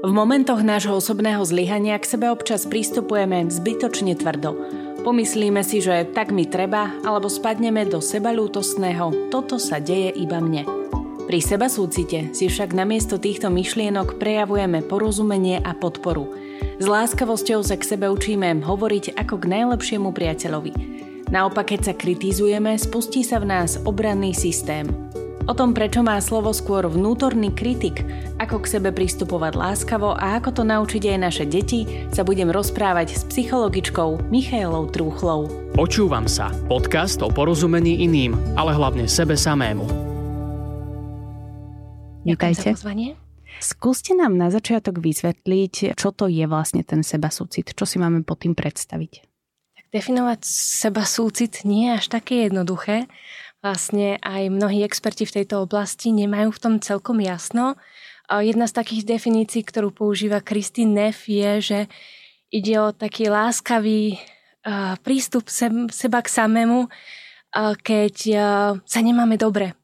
V momentoch nášho osobného zlyhania k sebe občas pristupujeme zbytočne tvrdo. Pomyslíme si, že tak mi treba, alebo spadneme do sebalútostného toto sa deje iba mne. Pri seba súcite si však namiesto týchto myšlienok prejavujeme porozumenie a podporu. S láskavosťou sa k sebe učíme hovoriť ako k najlepšiemu priateľovi. Naopak, keď sa kritizujeme, spustí sa v nás obranný systém. O tom, prečo má slovo skôr vnútorný kritik, ako k sebe pristupovať láskavo a ako to naučiť aj naše deti, sa budem rozprávať s psychologičkou Michailou Trúchlou. Počúvam sa. Podcast o porozumení iným, ale hlavne sebe samému. Vítajte. Skúste nám na začiatok vysvetliť, čo to je vlastne ten seba súcit, čo si máme pod tým predstaviť. Tak definovať seba súcit nie je až také jednoduché, vlastne aj mnohí experti v tejto oblasti nemajú v tom celkom jasno. Jedna z takých definícií, ktorú používa Christine Neff je, že ide o taký láskavý prístup seba k samému, keď sa nemáme dobre,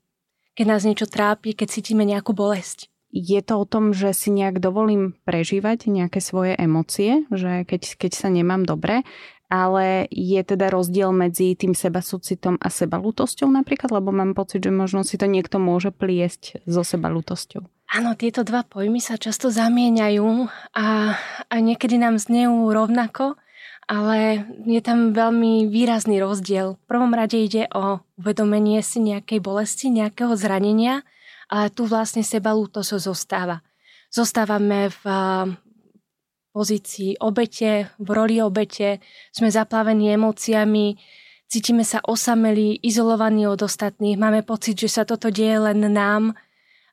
keď nás niečo trápi, keď cítime nejakú bolesť. Je to o tom, že si nejak dovolím prežívať nejaké svoje emócie, že keď, keď sa nemám dobre ale je teda rozdiel medzi tým sebasucitom a sebalútosťou napríklad, lebo mám pocit, že možno si to niekto môže pliesť so sebalútosťou. Áno, tieto dva pojmy sa často zamieňajú a, a niekedy nám znejú rovnako, ale je tam veľmi výrazný rozdiel. V prvom rade ide o uvedomenie si nejakej bolesti, nejakého zranenia, ale tu vlastne sebalútosť zostáva. Zostávame v pozícii obete, v roli obete, sme zaplavení emóciami, cítime sa osamelí, izolovaní od ostatných, máme pocit, že sa toto deje len nám,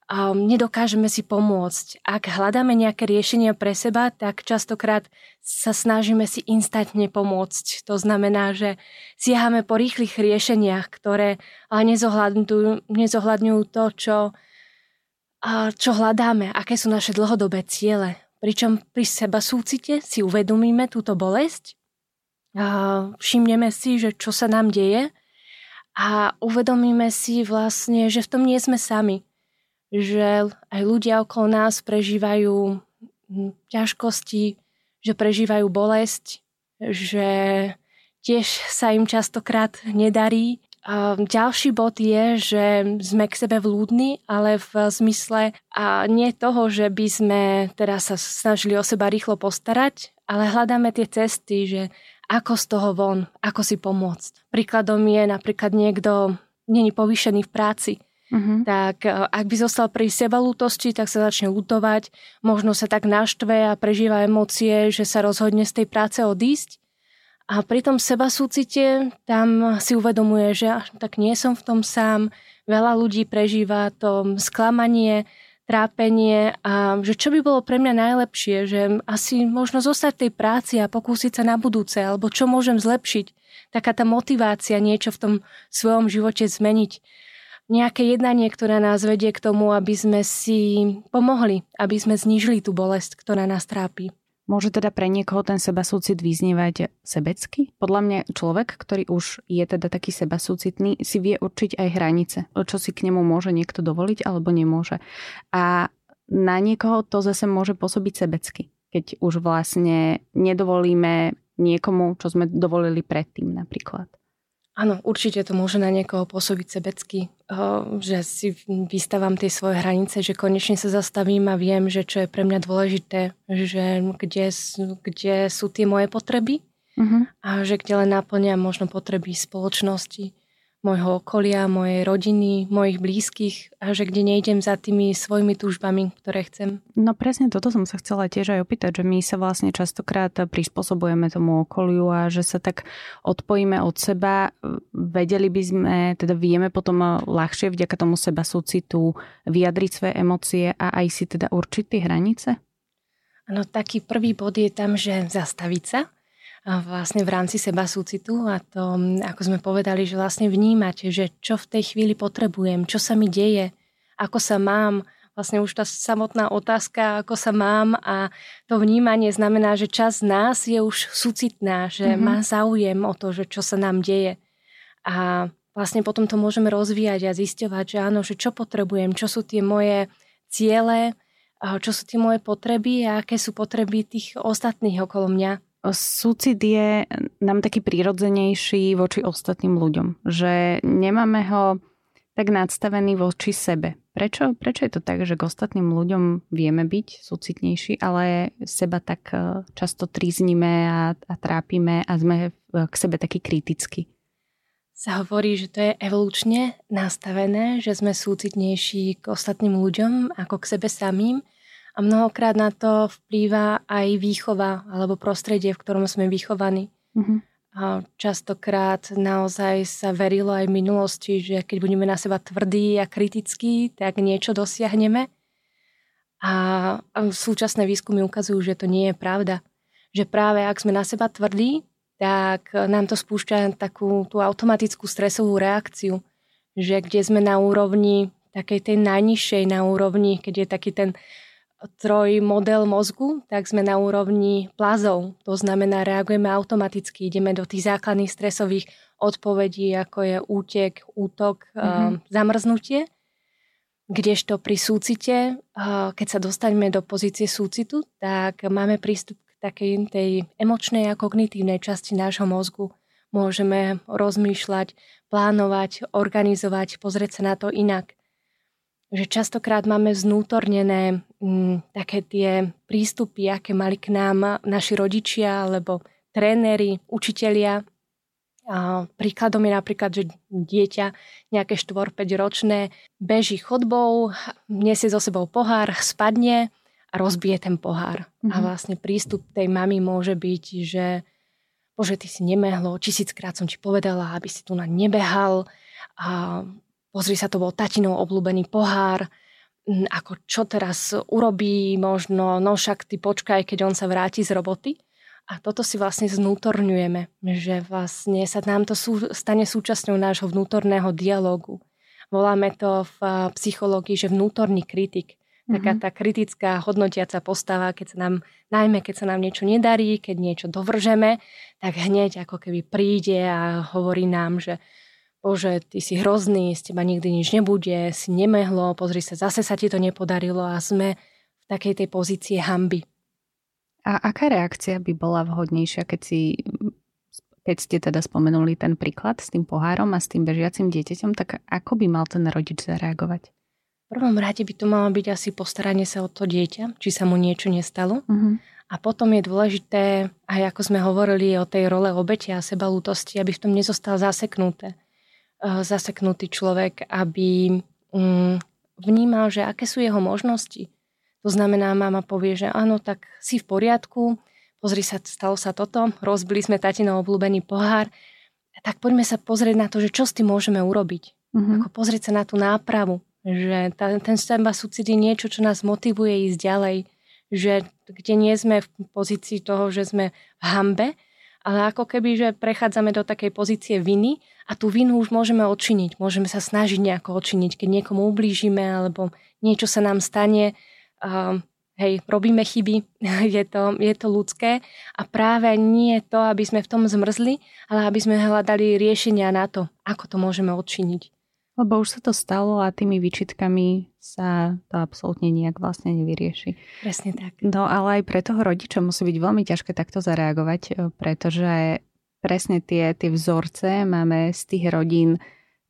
a nedokážeme si pomôcť. Ak hľadáme nejaké riešenia pre seba, tak častokrát sa snažíme si instantne pomôcť. To znamená, že siahame po rýchlych riešeniach, ktoré ale nezohľadňujú, nezohľadňujú to, čo, čo hľadáme, aké sú naše dlhodobé ciele. Pričom pri seba súcite si uvedomíme túto bolesť, a všimneme si, že čo sa nám deje? A uvedomíme si vlastne, že v tom nie sme sami. Že aj ľudia okolo nás prežívajú hm, ťažkosti, že prežívajú bolesť, že tiež sa im častokrát nedarí ďalší bod je, že sme k sebe vlúdni, ale v zmysle a nie toho, že by sme teraz sa snažili o seba rýchlo postarať, ale hľadáme tie cesty, že ako z toho von, ako si pomôcť. Príkladom je napríklad niekto není povýšený v práci, Uh-huh. tak e, ak by zostal pri seba lútosti, tak sa začne lutovať, možno sa tak naštve a prežíva emócie, že sa rozhodne z tej práce odísť a pri tom seba súcite tam si uvedomuje, že tak nie som v tom sám, veľa ľudí prežíva to sklamanie, trápenie a že čo by bolo pre mňa najlepšie, že asi možno zostať tej práci a pokúsiť sa na budúce, alebo čo môžem zlepšiť. Taká tá motivácia niečo v tom svojom živote zmeniť. Nejaké jednanie, ktoré nás vedie k tomu, aby sme si pomohli, aby sme znížili tú bolesť, ktorá nás trápi. Môže teda pre niekoho ten sebasúcit vyznievať sebecky? Podľa mňa človek, ktorý už je teda taký sebasúcitný, si vie určiť aj hranice, čo si k nemu môže niekto dovoliť alebo nemôže. A na niekoho to zase môže pôsobiť sebecky, keď už vlastne nedovolíme niekomu, čo sme dovolili predtým napríklad. Áno, určite to môže na niekoho pôsobiť sebecky, eh, že si vystavam tie svoje hranice, že konečne sa zastavím a viem, že čo je pre mňa dôležité, že kde, kde sú tie moje potreby uh-huh. a že kde len naplňam možno potreby spoločnosti môjho okolia, mojej rodiny, mojich blízkych a že kde nejdem za tými svojimi túžbami, ktoré chcem. No presne toto som sa chcela tiež aj opýtať, že my sa vlastne častokrát prispôsobujeme tomu okoliu a že sa tak odpojíme od seba. Vedeli by sme, teda vieme potom ľahšie vďaka tomu seba súcitu vyjadriť svoje emócie a aj si teda určiť tie hranice? Áno, taký prvý bod je tam, že zastaviť sa vlastne v rámci seba súcitu a to, ako sme povedali, že vlastne vnímať, že čo v tej chvíli potrebujem, čo sa mi deje, ako sa mám, vlastne už tá samotná otázka, ako sa mám a to vnímanie znamená, že čas nás je už súcitná, že mm-hmm. má záujem o to, že čo sa nám deje. A vlastne potom to môžeme rozvíjať a zisťovať, že áno, že čo potrebujem, čo sú tie moje ciele, čo sú tie moje potreby a aké sú potreby tých ostatných okolo mňa. Súcit je nám taký prirodzenejší voči ostatným ľuďom, že nemáme ho tak nadstavený voči sebe. Prečo, prečo je to tak, že k ostatným ľuďom vieme byť súcitnejší, ale seba tak e, často tríznime a, a trápime a sme k sebe taký kritickí? Sa hovorí, že to je evolučne nastavené, že sme súcitnejší k ostatným ľuďom ako k sebe samým a mnohokrát na to vplýva aj výchova alebo prostredie, v ktorom sme vychovaní. Mm-hmm. A častokrát naozaj sa verilo aj v minulosti, že keď budeme na seba tvrdí a kritickí, tak niečo dosiahneme. A súčasné výskumy ukazujú, že to nie je pravda. Že práve ak sme na seba tvrdí, tak nám to spúšťa takú tú automatickú stresovú reakciu, že kde sme na úrovni takej tej najnižšej na úrovni, keď je taký ten troj model mozgu, tak sme na úrovni plazov. To znamená, reagujeme automaticky, ideme do tých základných stresových odpovedí, ako je útek, útok, mm-hmm. zamrznutie. Kdežto pri súcite, keď sa dostaneme do pozície súcitu, tak máme prístup k takej tej emočnej a kognitívnej časti nášho mozgu. Môžeme rozmýšľať, plánovať, organizovať, pozrieť sa na to inak že častokrát máme znútornené m, mm, také tie prístupy, aké mali k nám naši rodičia alebo tréneri, učitelia. A príkladom je napríklad, že dieťa nejaké 4-5 ročné beží chodbou, nesie so sebou pohár, spadne a rozbije ten pohár. Mm-hmm. A mhm. vlastne prístup tej mamy môže byť, že bože, ty si nemehlo, tisíckrát som ti povedala, aby si tu na nebehal a pozri sa, to bol tatinov obľúbený pohár, ako čo teraz urobí, možno, no však ty počkaj, keď on sa vráti z roboty. A toto si vlastne znútorňujeme, že vlastne sa nám to sú, stane súčasťou nášho vnútorného dialogu. Voláme to v psychológii, že vnútorný kritik. Taká mhm. tá kritická hodnotiaca postava, keď sa nám, najmä keď sa nám niečo nedarí, keď niečo dovržeme, tak hneď ako keby príde a hovorí nám, že bože, ty si hrozný, z teba nikdy nič nebude, si nemehlo, pozri sa, zase sa ti to nepodarilo a sme v takej tej pozície hamby. A aká reakcia by bola vhodnejšia, keď si keď ste teda spomenuli ten príklad s tým pohárom a s tým bežiacim dieťaťom, tak ako by mal ten rodič zareagovať? V prvom rade by to malo byť asi postaranie sa o to dieťa, či sa mu niečo nestalo. Uh-huh. A potom je dôležité, aj ako sme hovorili o tej role obete a sebalútosti, aby v tom nezostal zaseknuté. Eh, zaseknutý človek, aby mm, vnímal, že aké sú jeho možnosti. To znamená, mama povie, že áno, tak si v poriadku, pozri sa, stalo sa toto, rozbili sme tatinov obľúbený pohár, tak poďme sa pozrieť na to, že čo s tým môžeme urobiť. Mm-hmm. Ako pozrieť sa na tú nápravu, že tá, ten seba súcit je niečo, čo nás motivuje ísť ďalej, že kde nie sme v pozícii toho, že sme v hambe, ale ako keby, že prechádzame do takej pozície viny a tú vinu už môžeme odčiniť. Môžeme sa snažiť nejako odčiniť, keď niekomu ublížime alebo niečo sa nám stane. Uh, hej, robíme chyby, je to, je to ľudské a práve nie je to, aby sme v tom zmrzli, ale aby sme hľadali riešenia na to, ako to môžeme odčiniť. Lebo už sa to stalo a tými výčitkami sa to absolútne nejak vlastne nevyrieši. Presne tak. No ale aj pre toho rodiča musí byť veľmi ťažké takto zareagovať, e, pretože presne tie, tie vzorce máme z tých rodín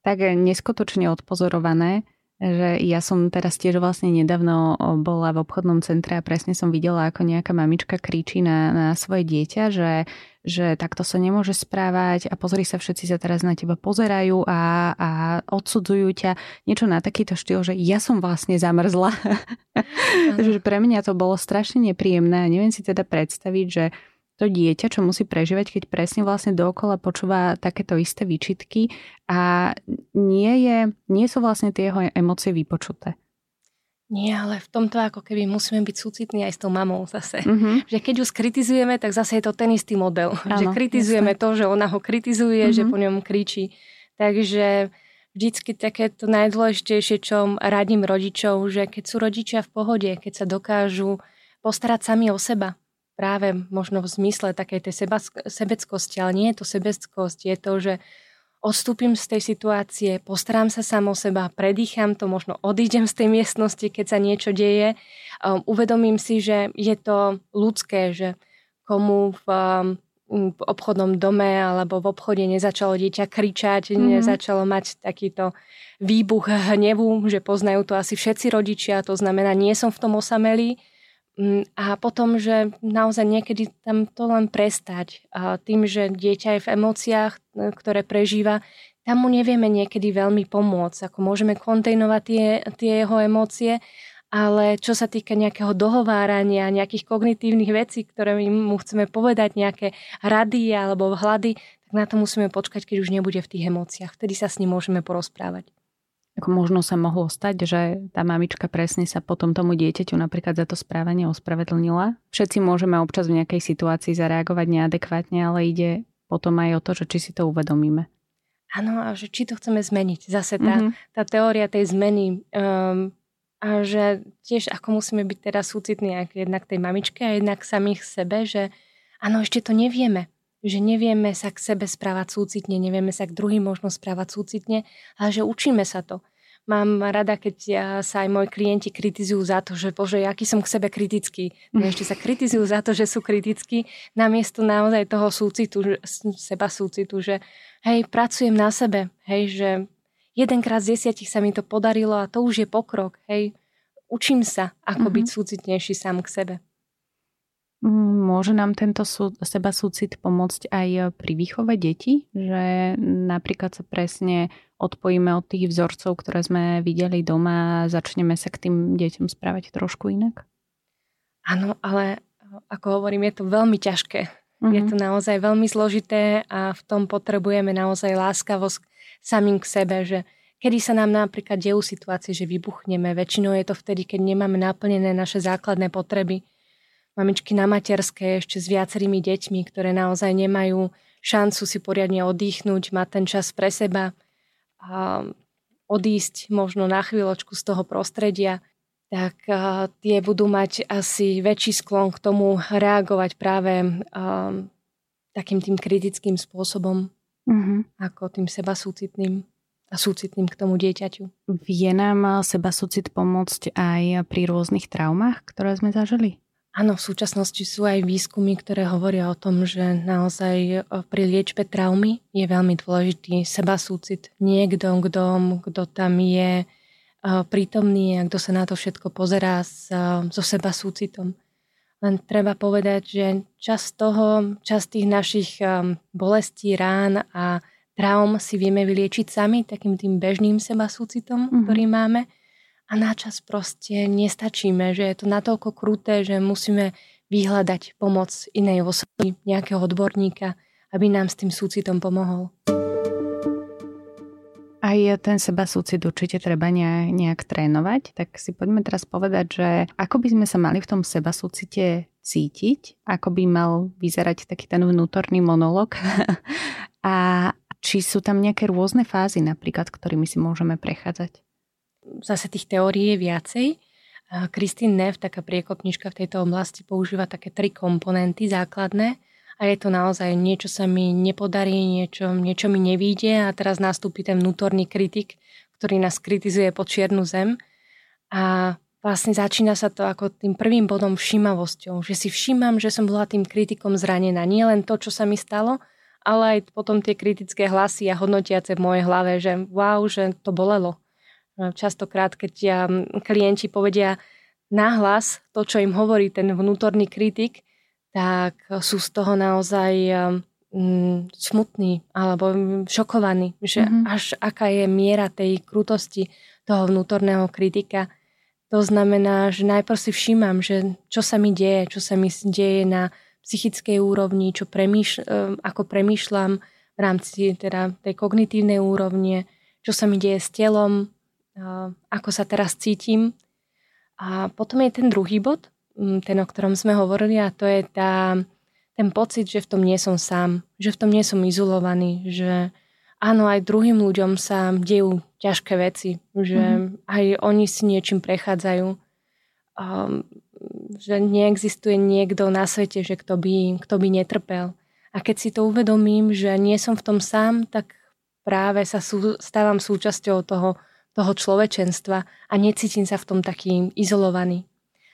tak neskutočne odpozorované, že ja som teraz tiež vlastne nedávno bola v obchodnom centre a presne som videla, ako nejaká mamička kričí na, na svoje dieťa, že, že takto sa nemôže správať a pozri sa, všetci sa teraz na teba pozerajú a, a odsudzujú ťa. Niečo na takýto štýl, že ja som vlastne zamrzla. že pre mňa to bolo strašne nepríjemné a neviem si teda predstaviť, že to dieťa, čo musí prežívať, keď presne vlastne dookola počúva takéto isté výčitky a nie, je, nie sú vlastne tie jeho emócie vypočuté. Nie, ale v tomto ako keby musíme byť súcitní aj s tou mamou zase. Mm-hmm. Že keď ju skritizujeme, tak zase je to ten istý model. Áno, že kritizujeme jasne. to, že ona ho kritizuje, mm-hmm. že po ňom kričí. Takže vždycky také to najdôležitejšie, čo radím rodičov, že keď sú rodičia v pohode, keď sa dokážu postarať sami o seba, práve možno v zmysle takej tej seba, sebeckosti, ale nie je to sebeckosť, je to, že odstúpim z tej situácie, postarám sa sám o seba, predýcham to, možno odídem z tej miestnosti, keď sa niečo deje. Um, uvedomím si, že je to ľudské, že komu v, um, v obchodnom dome alebo v obchode nezačalo dieťa kričať, mm-hmm. nezačalo mať takýto výbuch hnevu, že poznajú to asi všetci rodičia, to znamená, nie som v tom osamelý. Mm, a potom, že naozaj niekedy tam to len prestať. Tým, že dieťa je v emóciách, e, ktoré prežíva, tam mu nevieme niekedy veľmi pomôcť. Ako môžeme kontejnovať tie, tie jeho emócie, ale čo sa týka nejakého dohovárania, nejakých kognitívnych vecí, ktoré mu chceme povedať, nejaké rady alebo vhlady, tak na to musíme počkať, keď už nebude v tých emóciách. Vtedy sa s ním môžeme porozprávať. Ako možno sa mohlo stať, že tá mamička presne sa potom tomu dieťaťu napríklad za to správanie ospravedlnila. Všetci môžeme občas v nejakej situácii zareagovať neadekvátne, ale ide potom aj o to, že či si to uvedomíme. Áno, a že či to chceme zmeniť. Zase tá, mm-hmm. tá teória tej zmeny um, a že tiež ako musíme byť teda súcitní jednak tej mamičke a jednak samých sebe, že áno, ešte to nevieme že nevieme sa k sebe správať súcitne, nevieme sa k druhým možno správať súcitne, ale že učíme sa to. Mám rada, keď sa aj moji klienti kritizujú za to, že bože, aký som k sebe kritický. No ešte sa kritizujú za to, že sú kritickí, namiesto naozaj toho súcitu, seba súcitu, že hej, pracujem na sebe, hej, že jedenkrát z desiatich sa mi to podarilo a to už je pokrok, hej. Učím sa, ako mm-hmm. byť súcitnejší sám k sebe. Môže nám tento sú, seba súcit pomôcť aj pri výchove detí? Že napríklad sa presne odpojíme od tých vzorcov, ktoré sme videli doma a začneme sa k tým deťom správať trošku inak? Áno, ale ako hovorím, je to veľmi ťažké. Mm-hmm. Je to naozaj veľmi zložité a v tom potrebujeme naozaj láskavosť samým k sebe, že kedy sa nám napríklad dejú situácie, že vybuchneme. Väčšinou je to vtedy, keď nemáme naplnené naše základné potreby mamičky na materské ešte s viacerými deťmi, ktoré naozaj nemajú šancu si poriadne oddychnúť, mať ten čas pre seba a odísť možno na chvíľočku z toho prostredia, tak tie budú mať asi väčší sklon k tomu reagovať práve takým tým kritickým spôsobom, mm-hmm. ako tým seba súcitným a súcitným k tomu dieťaťu. Vie nám seba súcit pomôcť aj pri rôznych traumách, ktoré sme zažili? Áno, v súčasnosti sú aj výskumy, ktoré hovoria o tom, že naozaj e, pri liečbe traumy je veľmi dôležitý seba súcit. Niekto, kto, kto tam je e, prítomný a kto sa na to všetko pozerá s, e, so seba súcitom. Len treba povedať, že čas toho, čas tých našich bolestí, rán a traum si vieme vyliečiť sami takým tým bežným seba súcitom, mm-hmm. ktorý máme a načas proste nestačíme, že je to natoľko kruté, že musíme vyhľadať pomoc inej osoby, nejakého odborníka, aby nám s tým súcitom pomohol. Aj ten seba súcit určite treba nejak trénovať, tak si poďme teraz povedať, že ako by sme sa mali v tom seba súcite cítiť, ako by mal vyzerať taký ten vnútorný monolog? A či sú tam nejaké rôzne fázy napríklad, ktorými si môžeme prechádzať zase tých teórií je viacej. Christine Neff, taká priekopnička v tejto oblasti, používa také tri komponenty základné a je to naozaj niečo sa mi nepodarí, niečo, niečo mi nevíde a teraz nastúpi ten vnútorný kritik, ktorý nás kritizuje pod čiernu zem a vlastne začína sa to ako tým prvým bodom všímavosťou, že si všímam, že som bola tým kritikom zranená. Nie len to, čo sa mi stalo, ale aj potom tie kritické hlasy a hodnotiace v mojej hlave, že wow, že to bolelo, Častokrát, keď ja, klienti povedia nahlas to, čo im hovorí ten vnútorný kritik, tak sú z toho naozaj mm, smutní alebo šokovaní, že mm-hmm. až aká je miera tej krutosti toho vnútorného kritika. To znamená, že najprv si všímam, že čo sa mi deje, čo sa mi deje na psychickej úrovni, čo premýšľ, ako premýšľam v rámci teda tej kognitívnej úrovne, čo sa mi deje s telom, ako sa teraz cítim. A potom je ten druhý bod, ten, o ktorom sme hovorili, a to je tá, ten pocit, že v tom nie som sám, že v tom nie som izolovaný, že áno, aj druhým ľuďom sa dejú ťažké veci, že mm-hmm. aj oni si niečím prechádzajú, um, že neexistuje niekto na svete, že kto by, kto by netrpel. A keď si to uvedomím, že nie som v tom sám, tak práve sa sú, stávam súčasťou toho, toho človečenstva a necítim sa v tom taký izolovaný.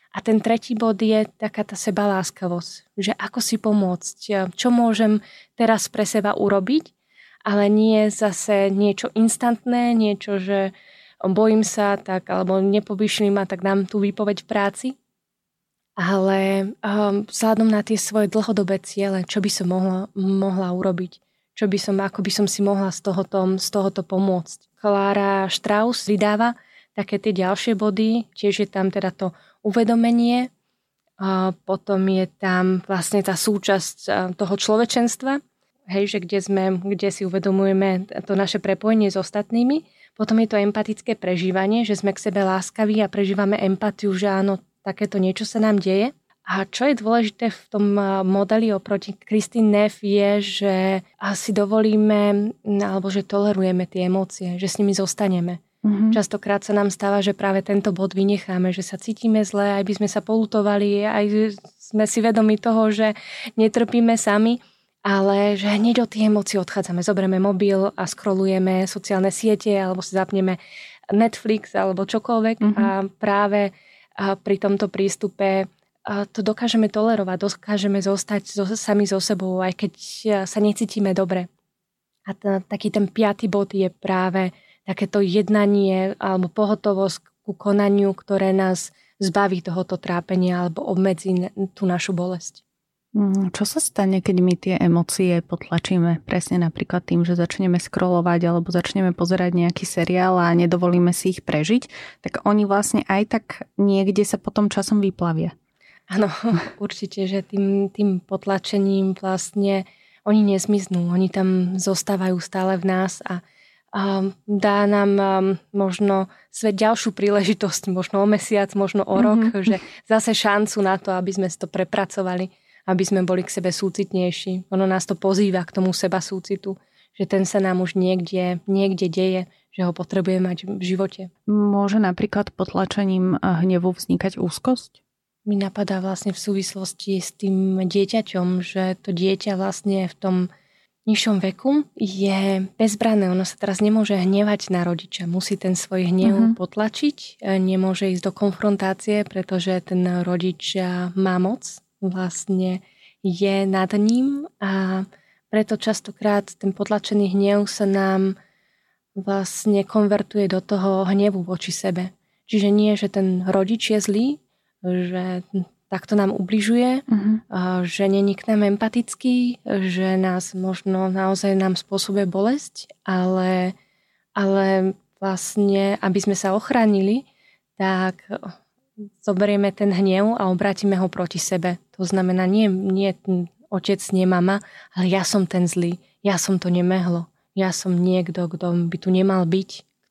A ten tretí bod je taká tá sebaláskavosť, že ako si pomôcť, čo môžem teraz pre seba urobiť, ale nie zase niečo instantné, niečo, že bojím sa, tak, alebo nepovyšli ma, tak dám tú výpoveď v práci. Ale um, vzhľadom na tie svoje dlhodobé ciele, čo by som mohla, mohla urobiť, čo by som, ako by som si mohla z tohoto, z tohoto pomôcť. Klára Strauss vydáva také tie ďalšie body, tiež je tam teda to uvedomenie, potom je tam vlastne tá súčasť toho človečenstva, hej, že kde, sme, kde si uvedomujeme to naše prepojenie s ostatnými. Potom je to empatické prežívanie, že sme k sebe láskaví a prežívame empatiu, že áno, takéto niečo sa nám deje. A čo je dôležité v tom modeli oproti Christine Neff je, že si dovolíme alebo že tolerujeme tie emócie, že s nimi zostaneme. Mm-hmm. Častokrát sa nám stáva, že práve tento bod vynecháme, že sa cítime zle, aj by sme sa polutovali, aj sme si vedomi toho, že netrpíme sami, ale že hneď od tých emócií odchádzame. Zoberieme mobil a scrollujeme sociálne siete alebo si zapneme Netflix alebo čokoľvek mm-hmm. a práve pri tomto prístupe to dokážeme tolerovať, dokážeme zostať so, sami so sebou, aj keď sa necítime dobre. A t- taký ten piatý bod je práve takéto jednanie alebo pohotovosť ku konaniu, ktoré nás zbaví tohoto trápenia alebo obmedzí tú našu bolesť. Mm, čo sa stane, keď my tie emócie potlačíme? Presne napríklad tým, že začneme scrollovať alebo začneme pozerať nejaký seriál a nedovolíme si ich prežiť, tak oni vlastne aj tak niekde sa potom časom vyplavia. Áno, určite, že tým, tým potlačením vlastne oni nezmiznú, oni tam zostávajú stále v nás a dá nám možno svet ďalšiu príležitosť, možno o mesiac, možno o rok, mm-hmm. že zase šancu na to, aby sme si to prepracovali, aby sme boli k sebe súcitnejší. Ono nás to pozýva k tomu seba súcitu, že ten sa nám už niekde, niekde deje, že ho potrebujeme mať v živote. Môže napríklad potlačením hnevu vznikať úzkosť? Mi napadá vlastne v súvislosti s tým dieťaťom, že to dieťa vlastne v tom nižšom veku je bezbranné. Ono sa teraz nemôže hnevať na rodiča. Musí ten svoj hnev uh-huh. potlačiť. E, nemôže ísť do konfrontácie, pretože ten rodič má moc. Vlastne je nad ním a preto častokrát ten potlačený hnev sa nám vlastne konvertuje do toho hnevu voči sebe. Čiže nie, že ten rodič je zlý, že takto nám ubližuje, uh-huh. že není k nám empatický, že nás možno naozaj nám spôsobuje bolesť, ale, ale vlastne, aby sme sa ochránili, tak zoberieme ten hnev a obrátime ho proti sebe. To znamená, nie, nie otec, nie mama, ale ja som ten zlý, ja som to nemehlo, ja som niekto, kto by tu nemal byť,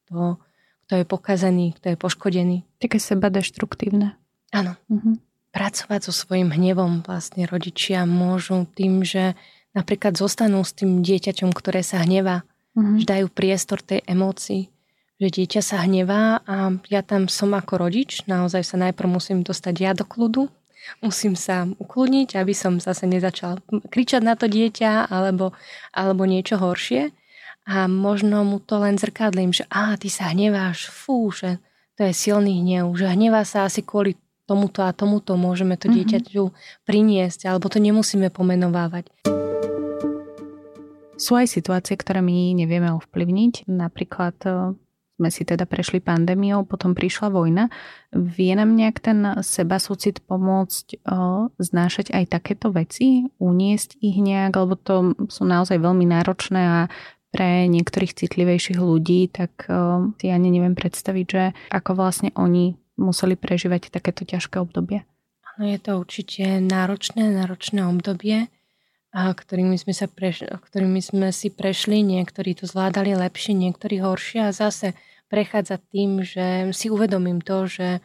kto, kto je pokazený, kto je poškodený. Také seba deštruktívne. Áno. Uh-huh pracovať so svojím hnevom. Vlastne rodičia môžu tým, že napríklad zostanú s tým dieťaťom, ktoré sa hnevá, mm-hmm. že dajú priestor tej emócii, že dieťa sa hnevá a ja tam som ako rodič, naozaj sa najprv musím dostať ja do kľudu, musím sa ukludniť, aby som zase nezačal kričať na to dieťa alebo, alebo niečo horšie. A možno mu to len zrkadlím, že á, ty sa hneváš, fú, že to je silný hnev, že hnevá sa asi kvôli tomuto a tomuto môžeme to mhm. dieťaťu priniesť, alebo to nemusíme pomenovávať. Sú aj situácie, ktoré my nevieme ovplyvniť. Napríklad e, sme si teda prešli pandémiou, potom prišla vojna. Vie nám nejak ten seba súcit pomôcť o, e, znášať aj takéto veci, uniesť ich nejak, lebo to sú naozaj veľmi náročné a pre niektorých citlivejších ľudí, tak o, e, si ani neviem predstaviť, že ako vlastne oni museli prežívať takéto ťažké obdobie. Áno, je to určite náročné, náročné obdobie, a ktorými, sme sa preš- ktorými sme si prešli. Niektorí to zvládali lepšie, niektorí horšie a zase prechádza tým, že si uvedomím to, že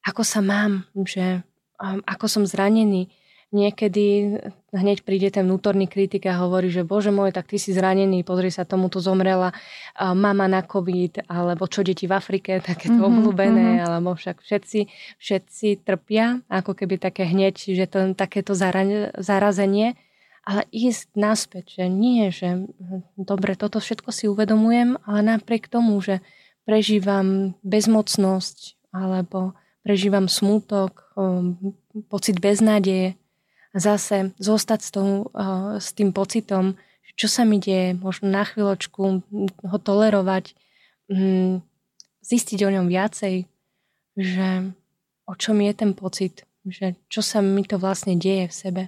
ako sa mám, že ako som zranený, niekedy hneď príde ten vnútorný kritik a hovorí, že bože môj, tak ty si zranený, pozri sa, tomuto zomrela mama na COVID, alebo čo deti v Afrike, takéto mm-hmm, obľúbené, mm-hmm. alebo však všetci, všetci trpia, ako keby také hneď, že to takéto zarazenie ale ísť naspäť, že nie, že hm, dobre, toto všetko si uvedomujem, ale napriek tomu, že prežívam bezmocnosť alebo prežívam smútok, hm, pocit beznádeje zase zostať s, tou, s tým pocitom, čo sa mi deje, možno na chvíľočku ho tolerovať, hm, zistiť o ňom viacej, že o čom je ten pocit, že čo sa mi to vlastne deje v sebe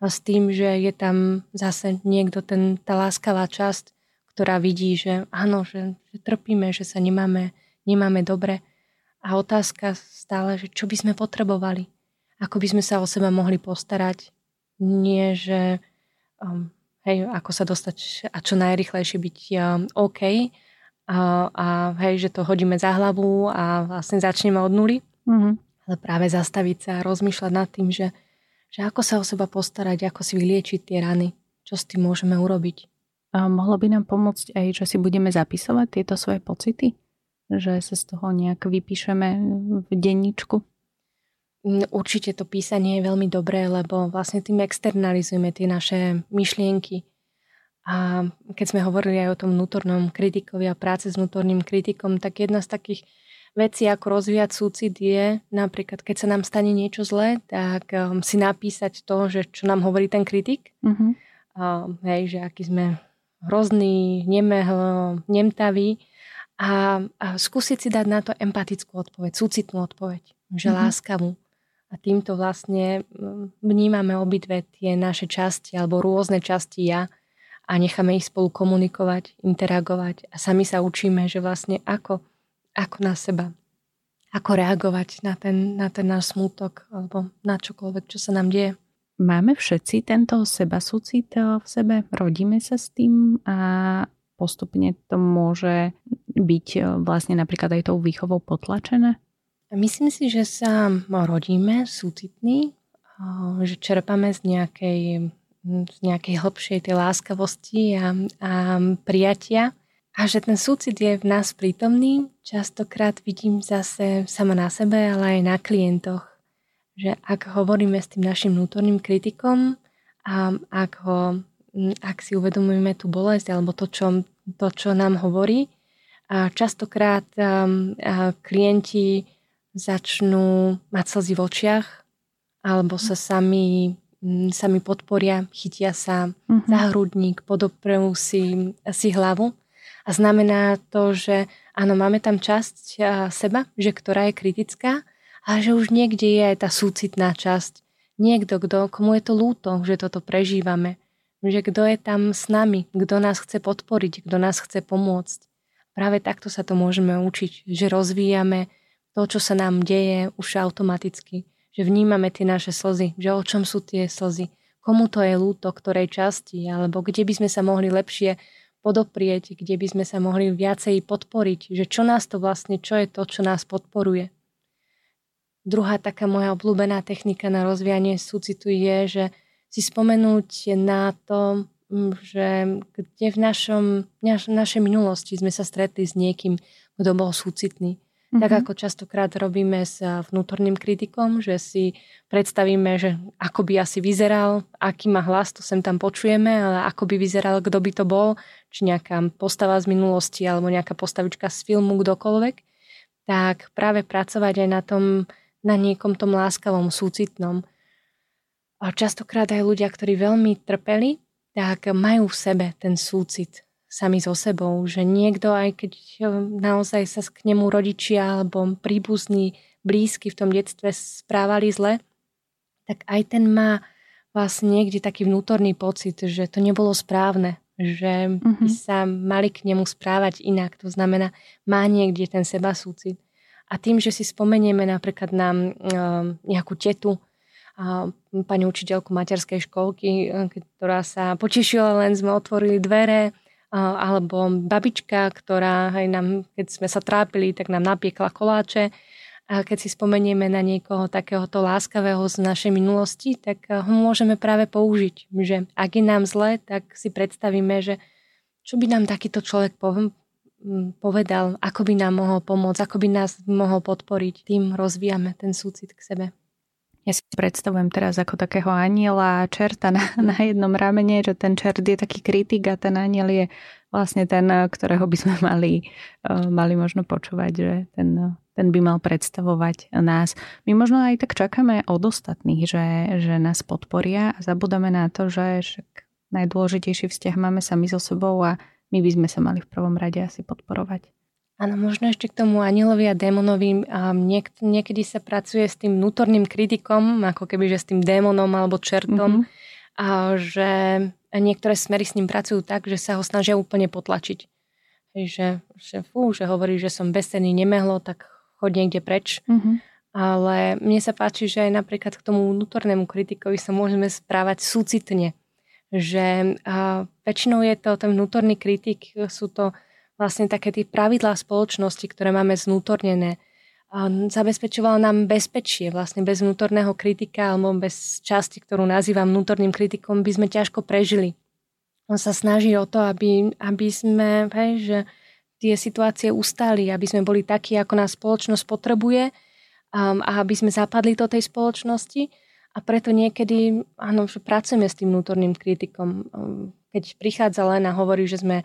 a s tým, že je tam zase niekto, ten, tá láskavá časť, ktorá vidí, že áno, že, že trpíme, že sa nemáme, nemáme dobre. A otázka stále, že čo by sme potrebovali, ako by sme sa o seba mohli postarať. Nie, že um, hej, ako sa dostať a čo najrychlejšie byť um, OK a, a hej, že to hodíme za hlavu a vlastne začneme od nuly. Mm-hmm. Ale práve zastaviť sa a rozmýšľať nad tým, že že ako sa o seba postarať, ako si vyliečiť tie rany, čo s tým môžeme urobiť. A mohlo by nám pomôcť aj, že si budeme zapisovať tieto svoje pocity? Že sa z toho nejak vypíšeme v denníčku? Určite to písanie je veľmi dobré, lebo vlastne tým externalizujeme tie naše myšlienky. A keď sme hovorili aj o tom vnútornom kritikovi a práce s vnútorným kritikom, tak jedna z takých veci, ako rozvíjať súcit je napríklad, keď sa nám stane niečo zlé, tak um, si napísať to, že čo nám hovorí ten kritik. Mm-hmm. Uh, hej, že aký sme hrozný, nemehl, nemtavý a, a skúsiť si dať na to empatickú odpoveď, súcitnú odpoveď, že mm-hmm. láskavú. A týmto vlastne mm, vnímame obidve tie naše časti alebo rôzne časti ja a necháme ich spolu komunikovať, interagovať a sami sa učíme, že vlastne ako ako na seba, ako reagovať na ten, na ten náš smútok alebo na čokoľvek, čo sa nám deje. Máme všetci tento seba súcit v sebe, rodíme sa s tým a postupne to môže byť e, vlastne napríklad aj tou výchovou potlačené? Myslím si, že sa rodíme súcitní, že čerpame z nejakej, z nejakej hlbšej tej láskavosti a, a prijatia a že ten súcit je v nás prítomný, častokrát vidím zase sama na sebe, ale aj na klientoch. Že ak hovoríme s tým našim vnútorným kritikom a ak, ho, ak si uvedomujeme tú bolesť alebo to, čo, to, čo nám hovorí, a častokrát um, a klienti začnú mať slzy v očiach alebo sa sami, sami podporia, chytia sa mm-hmm. za hrudník, podoprú si, si hlavu a znamená to, že áno, máme tam časť seba, že ktorá je kritická, a že už niekde je aj tá súcitná časť. Niekto, kto, komu je to lúto, že toto prežívame. Že kto je tam s nami, kto nás chce podporiť, kto nás chce pomôcť. Práve takto sa to môžeme učiť, že rozvíjame to, čo sa nám deje už automaticky. Že vnímame tie naše slzy, že o čom sú tie slzy, komu to je lúto, ktorej časti, alebo kde by sme sa mohli lepšie podoprieť, kde by sme sa mohli viacej podporiť, že čo nás to vlastne, čo je to, čo nás podporuje. Druhá taká moja obľúbená technika na rozvíjanie súcitu je, že si spomenúť na to, že kde v našom, naš, našej minulosti sme sa stretli s niekým, kto bol súcitný. Mm-hmm. Tak ako častokrát robíme s vnútorným kritikom, že si predstavíme, že ako by asi vyzeral, aký má hlas, to sem tam počujeme, ale ako by vyzeral, kto by to bol, či nejaká postava z minulosti alebo nejaká postavička z filmu, kdokoľvek, tak práve pracovať aj na tom, na niekom tom láskavom, súcitnom. A častokrát aj ľudia, ktorí veľmi trpeli, tak majú v sebe ten súcit sami so sebou, že niekto, aj keď eh, naozaj sa k nemu rodičia alebo príbuzní, blízky v tom detstve správali zle, tak aj ten má vlastne niekde taký vnútorný pocit, že to nebolo správne, že uh-huh. by sa mali k nemu správať inak. To znamená, má niekde ten seba súcit. A tým, že si spomenieme napríklad na uh, nejakú tetu, uh, pani učiteľku materskej školky, uh, ktorá sa potešila, len sme otvorili dvere alebo babička, ktorá aj nám, keď sme sa trápili, tak nám napiekla koláče. A keď si spomenieme na niekoho takéhoto láskavého z našej minulosti, tak ho môžeme práve použiť. Že ak je nám zle, tak si predstavíme, že čo by nám takýto človek povedal, ako by nám mohol pomôcť, ako by nás mohol podporiť. Tým rozvíjame ten súcit k sebe. Ja si predstavujem teraz ako takého aniela, čerta na, na jednom ramene, že ten čert je taký kritik a ten aniel je vlastne ten, ktorého by sme mali, uh, mali možno počúvať, že ten, ten by mal predstavovať nás. My možno aj tak čakáme od ostatných, že, že nás podporia a zabudáme na to, že však najdôležitejší vzťah máme sami so sebou a my by sme sa mali v prvom rade asi podporovať. Áno, možno ešte k tomu anielovi a démonovi. A niek- niekedy sa pracuje s tým vnútorným kritikom, ako keby že s tým démonom alebo čertom. Mm-hmm. A že niektoré smery s ním pracujú tak, že sa ho snažia úplne potlačiť. Že, že, fú, že hovorí, že som bezcenný nemehlo, tak chod niekde preč. Mm-hmm. Ale mne sa páči, že aj napríklad k tomu vnútornému kritikovi sa môžeme správať súcitne. Že a väčšinou je to ten vnútorný kritik, sú to vlastne také tie pravidlá spoločnosti, ktoré máme znútornené. Zabezpečovalo nám bezpečie, vlastne bez vnútorného kritika alebo bez časti, ktorú nazývam vnútorným kritikom, by sme ťažko prežili. On sa snaží o to, aby, aby sme, hej, že tie situácie ustali, aby sme boli takí, ako nás spoločnosť potrebuje um, a aby sme zapadli do tej spoločnosti. A preto niekedy, áno, že pracujeme s tým vnútorným kritikom. Um, keď prichádza len a hovorí, že sme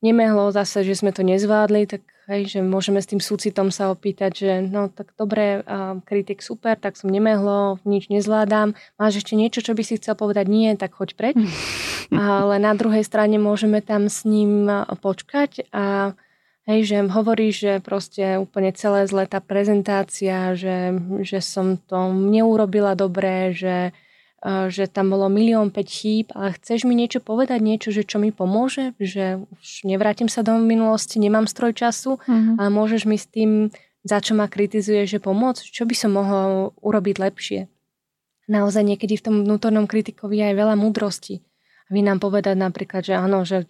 nemehlo zase, že sme to nezvládli, tak hej, že môžeme s tým súcitom sa opýtať, že no tak dobre, kritik super, tak som nemehlo, nič nezvládam. Máš ešte niečo, čo by si chcel povedať? Nie, tak choď preč. Ale na druhej strane môžeme tam s ním počkať a hej, že hovorí, že proste úplne celé zle tá prezentácia, že, že som to neurobila dobre, že že tam bolo milión 5 chýb, ale chceš mi niečo povedať, niečo, že čo mi pomôže, že už nevrátim sa do minulosti, nemám stroj času, mm-hmm. ale môžeš mi s tým, za čo ma kritizuje, že pomôcť, čo by som mohla urobiť lepšie. Naozaj niekedy v tom vnútornom kritikovi je aj veľa múdrosti. Vy nám povedať napríklad, že áno, že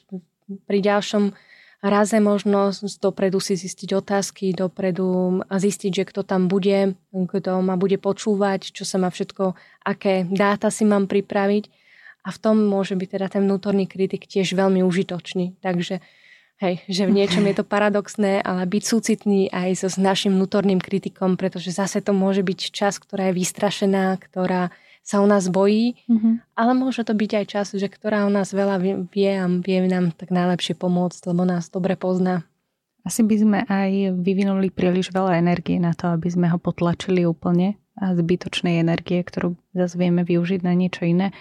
pri ďalšom raze možno dopredu si zistiť otázky, dopredu zistiť, že kto tam bude, kto ma bude počúvať, čo sa má všetko, aké dáta si mám pripraviť. A v tom môže byť teda ten vnútorný kritik tiež veľmi užitočný. Takže hej, že v niečom je to paradoxné, ale byť súcitný aj so s našim vnútorným kritikom, pretože zase to môže byť čas, ktorá je vystrašená, ktorá sa o nás bojí, mm-hmm. ale môže to byť aj čas, že ktorá o nás veľa vie a vie nám tak najlepšie pomôcť, lebo nás dobre pozná. Asi by sme aj vyvinuli príliš veľa energie na to, aby sme ho potlačili úplne a zbytočnej energie, ktorú zase vieme využiť na niečo iné.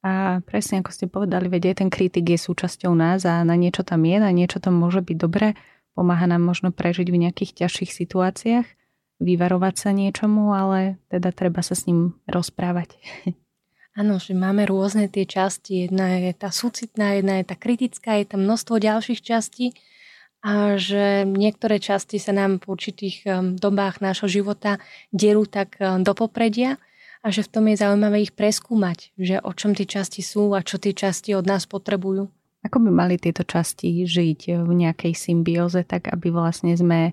A presne ako ste povedali, veď aj ten kritik je súčasťou nás a na niečo tam je, na niečo tam môže byť dobré, pomáha nám možno prežiť v nejakých ťažších situáciách vyvarovať sa niečomu, ale teda treba sa s ním rozprávať. Áno, že máme rôzne tie časti. Jedna je tá súcitná, jedna je tá kritická, je tam množstvo ďalších častí a že niektoré časti sa nám v určitých um, dobách nášho života derú tak um, do popredia a že v tom je zaujímavé ich preskúmať, že o čom tie časti sú a čo tie časti od nás potrebujú. Ako by mali tieto časti žiť v nejakej symbióze, tak aby vlastne sme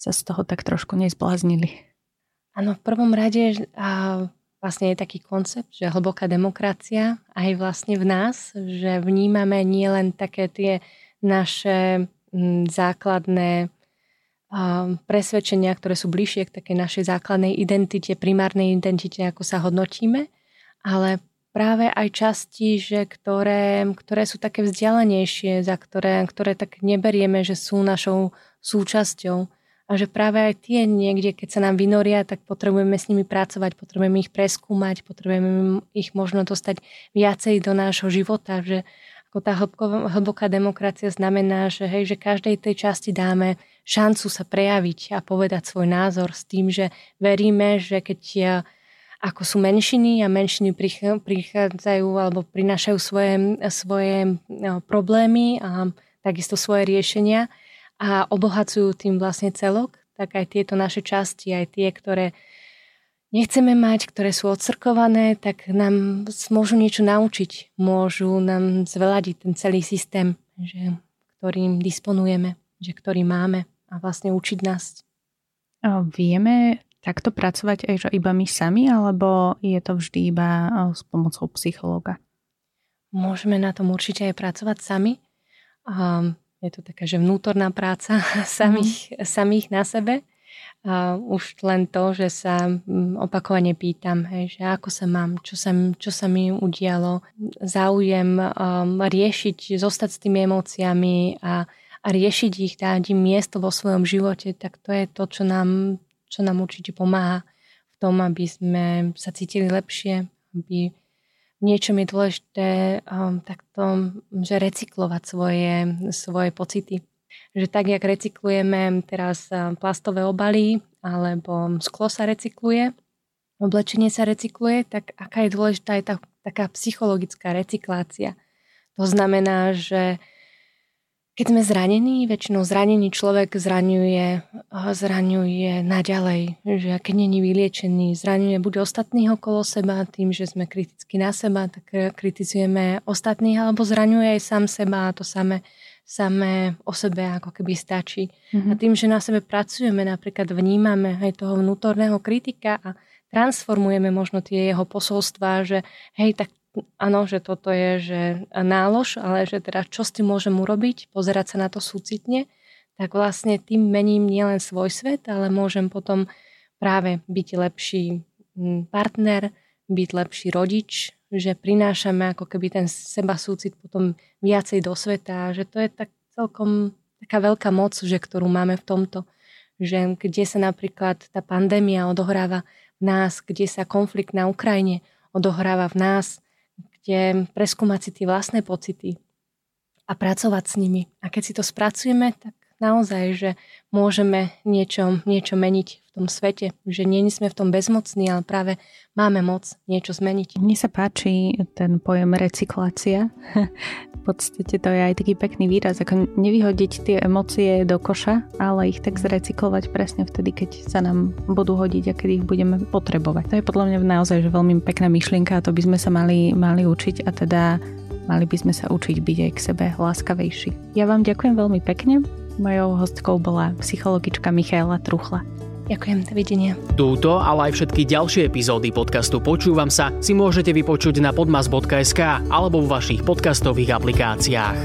sa z toho tak trošku nezbláznili. Áno, v prvom rade a vlastne je taký koncept, že hlboká demokracia aj vlastne v nás, že vnímame nielen také tie naše základné presvedčenia, ktoré sú bližšie k takej našej základnej identite, primárnej identite, ako sa hodnotíme, ale práve aj časti, že ktoré, ktoré sú také vzdialenejšie, za ktoré, ktoré tak neberieme, že sú našou súčasťou a že práve aj tie niekde, keď sa nám vynoria, tak potrebujeme s nimi pracovať, potrebujeme ich preskúmať, potrebujeme ich možno dostať viacej do nášho života, že ako tá hlboká demokracia znamená, že, hej, že každej tej časti dáme šancu sa prejaviť a povedať svoj názor s tým, že veríme, že keď ja, ako sú menšiny a menšiny prichádzajú alebo prinášajú svoje, svoje no, problémy a takisto svoje riešenia, a obohacujú tým vlastne celok, tak aj tieto naše časti, aj tie, ktoré nechceme mať, ktoré sú odcrkované, tak nám môžu niečo naučiť, môžu nám zveladiť ten celý systém, že, ktorým disponujeme, že ktorý máme a vlastne učiť nás. Vieme takto pracovať aj že iba my sami, alebo je to vždy iba s pomocou psychológa? Môžeme na tom určite aj pracovať sami. Je to taká, že vnútorná práca samých, mm. samých na sebe. A už len to, že sa mm, opakovane pýtam, hej, že ako sa mám, čo sa, čo sa mi udialo, záujem um, riešiť, zostať s tými emóciami a, a riešiť ich, dať im miesto vo svojom živote, tak to je to, čo nám, čo nám určite pomáha v tom, aby sme sa cítili lepšie, aby niečom je dôležité um, takto, že recyklovať svoje, svoje pocity že tak, jak recyklujeme teraz eh, plastové obaly alebo sklo sa recykluje, oblečenie sa recykluje, tak aká je dôležitá je tá, taká psychologická recyklácia. To znamená, že keď sme zranení, väčšinou zranený človek zraňuje, zraňuje naďalej, že keď není vyliečený, zraňuje buď ostatných okolo seba tým, že sme kriticky na seba, tak kritizujeme ostatných, alebo zraňuje aj sám seba a to samé samé o sebe ako keby stačí. Mm-hmm. A tým, že na sebe pracujeme, napríklad vnímame aj toho vnútorného kritika a transformujeme možno tie jeho posolstvá, že hej, tak áno, že toto je že nálož, ale že teda čo s tým môžem urobiť, pozerať sa na to súcitne, tak vlastne tým mením nielen svoj svet, ale môžem potom práve byť lepší mm, partner, byť lepší rodič, že prinášame ako keby ten seba súcit potom viacej do sveta, že to je tak celkom taká veľká moc, že ktorú máme v tomto, že kde sa napríklad tá pandémia odohráva v nás, kde sa konflikt na Ukrajine odohráva v nás, kde preskúmať si tie vlastné pocity a pracovať s nimi. A keď si to spracujeme, tak naozaj, že môžeme niečo, niečo meniť v tom svete, že nie sme v tom bezmocní, ale práve máme moc niečo zmeniť. Mne sa páči ten pojem recyklácia. v podstate to je aj taký pekný výraz, ako nevyhodiť tie emócie do koša, ale ich tak zrecyklovať presne vtedy, keď sa nám budú hodiť a keď ich budeme potrebovať. To je podľa mňa naozaj že veľmi pekná myšlienka a to by sme sa mali, mali učiť a teda mali by sme sa učiť byť aj k sebe láskavejší. Ja vám ďakujem veľmi pekne Mojou hostkou bola psychologička Michaela Truchla. Ďakujem, dovidenia. Túto, ale aj všetky ďalšie epizódy podcastu Počúvam sa si môžete vypočuť na podmas.sk alebo v vašich podcastových aplikáciách.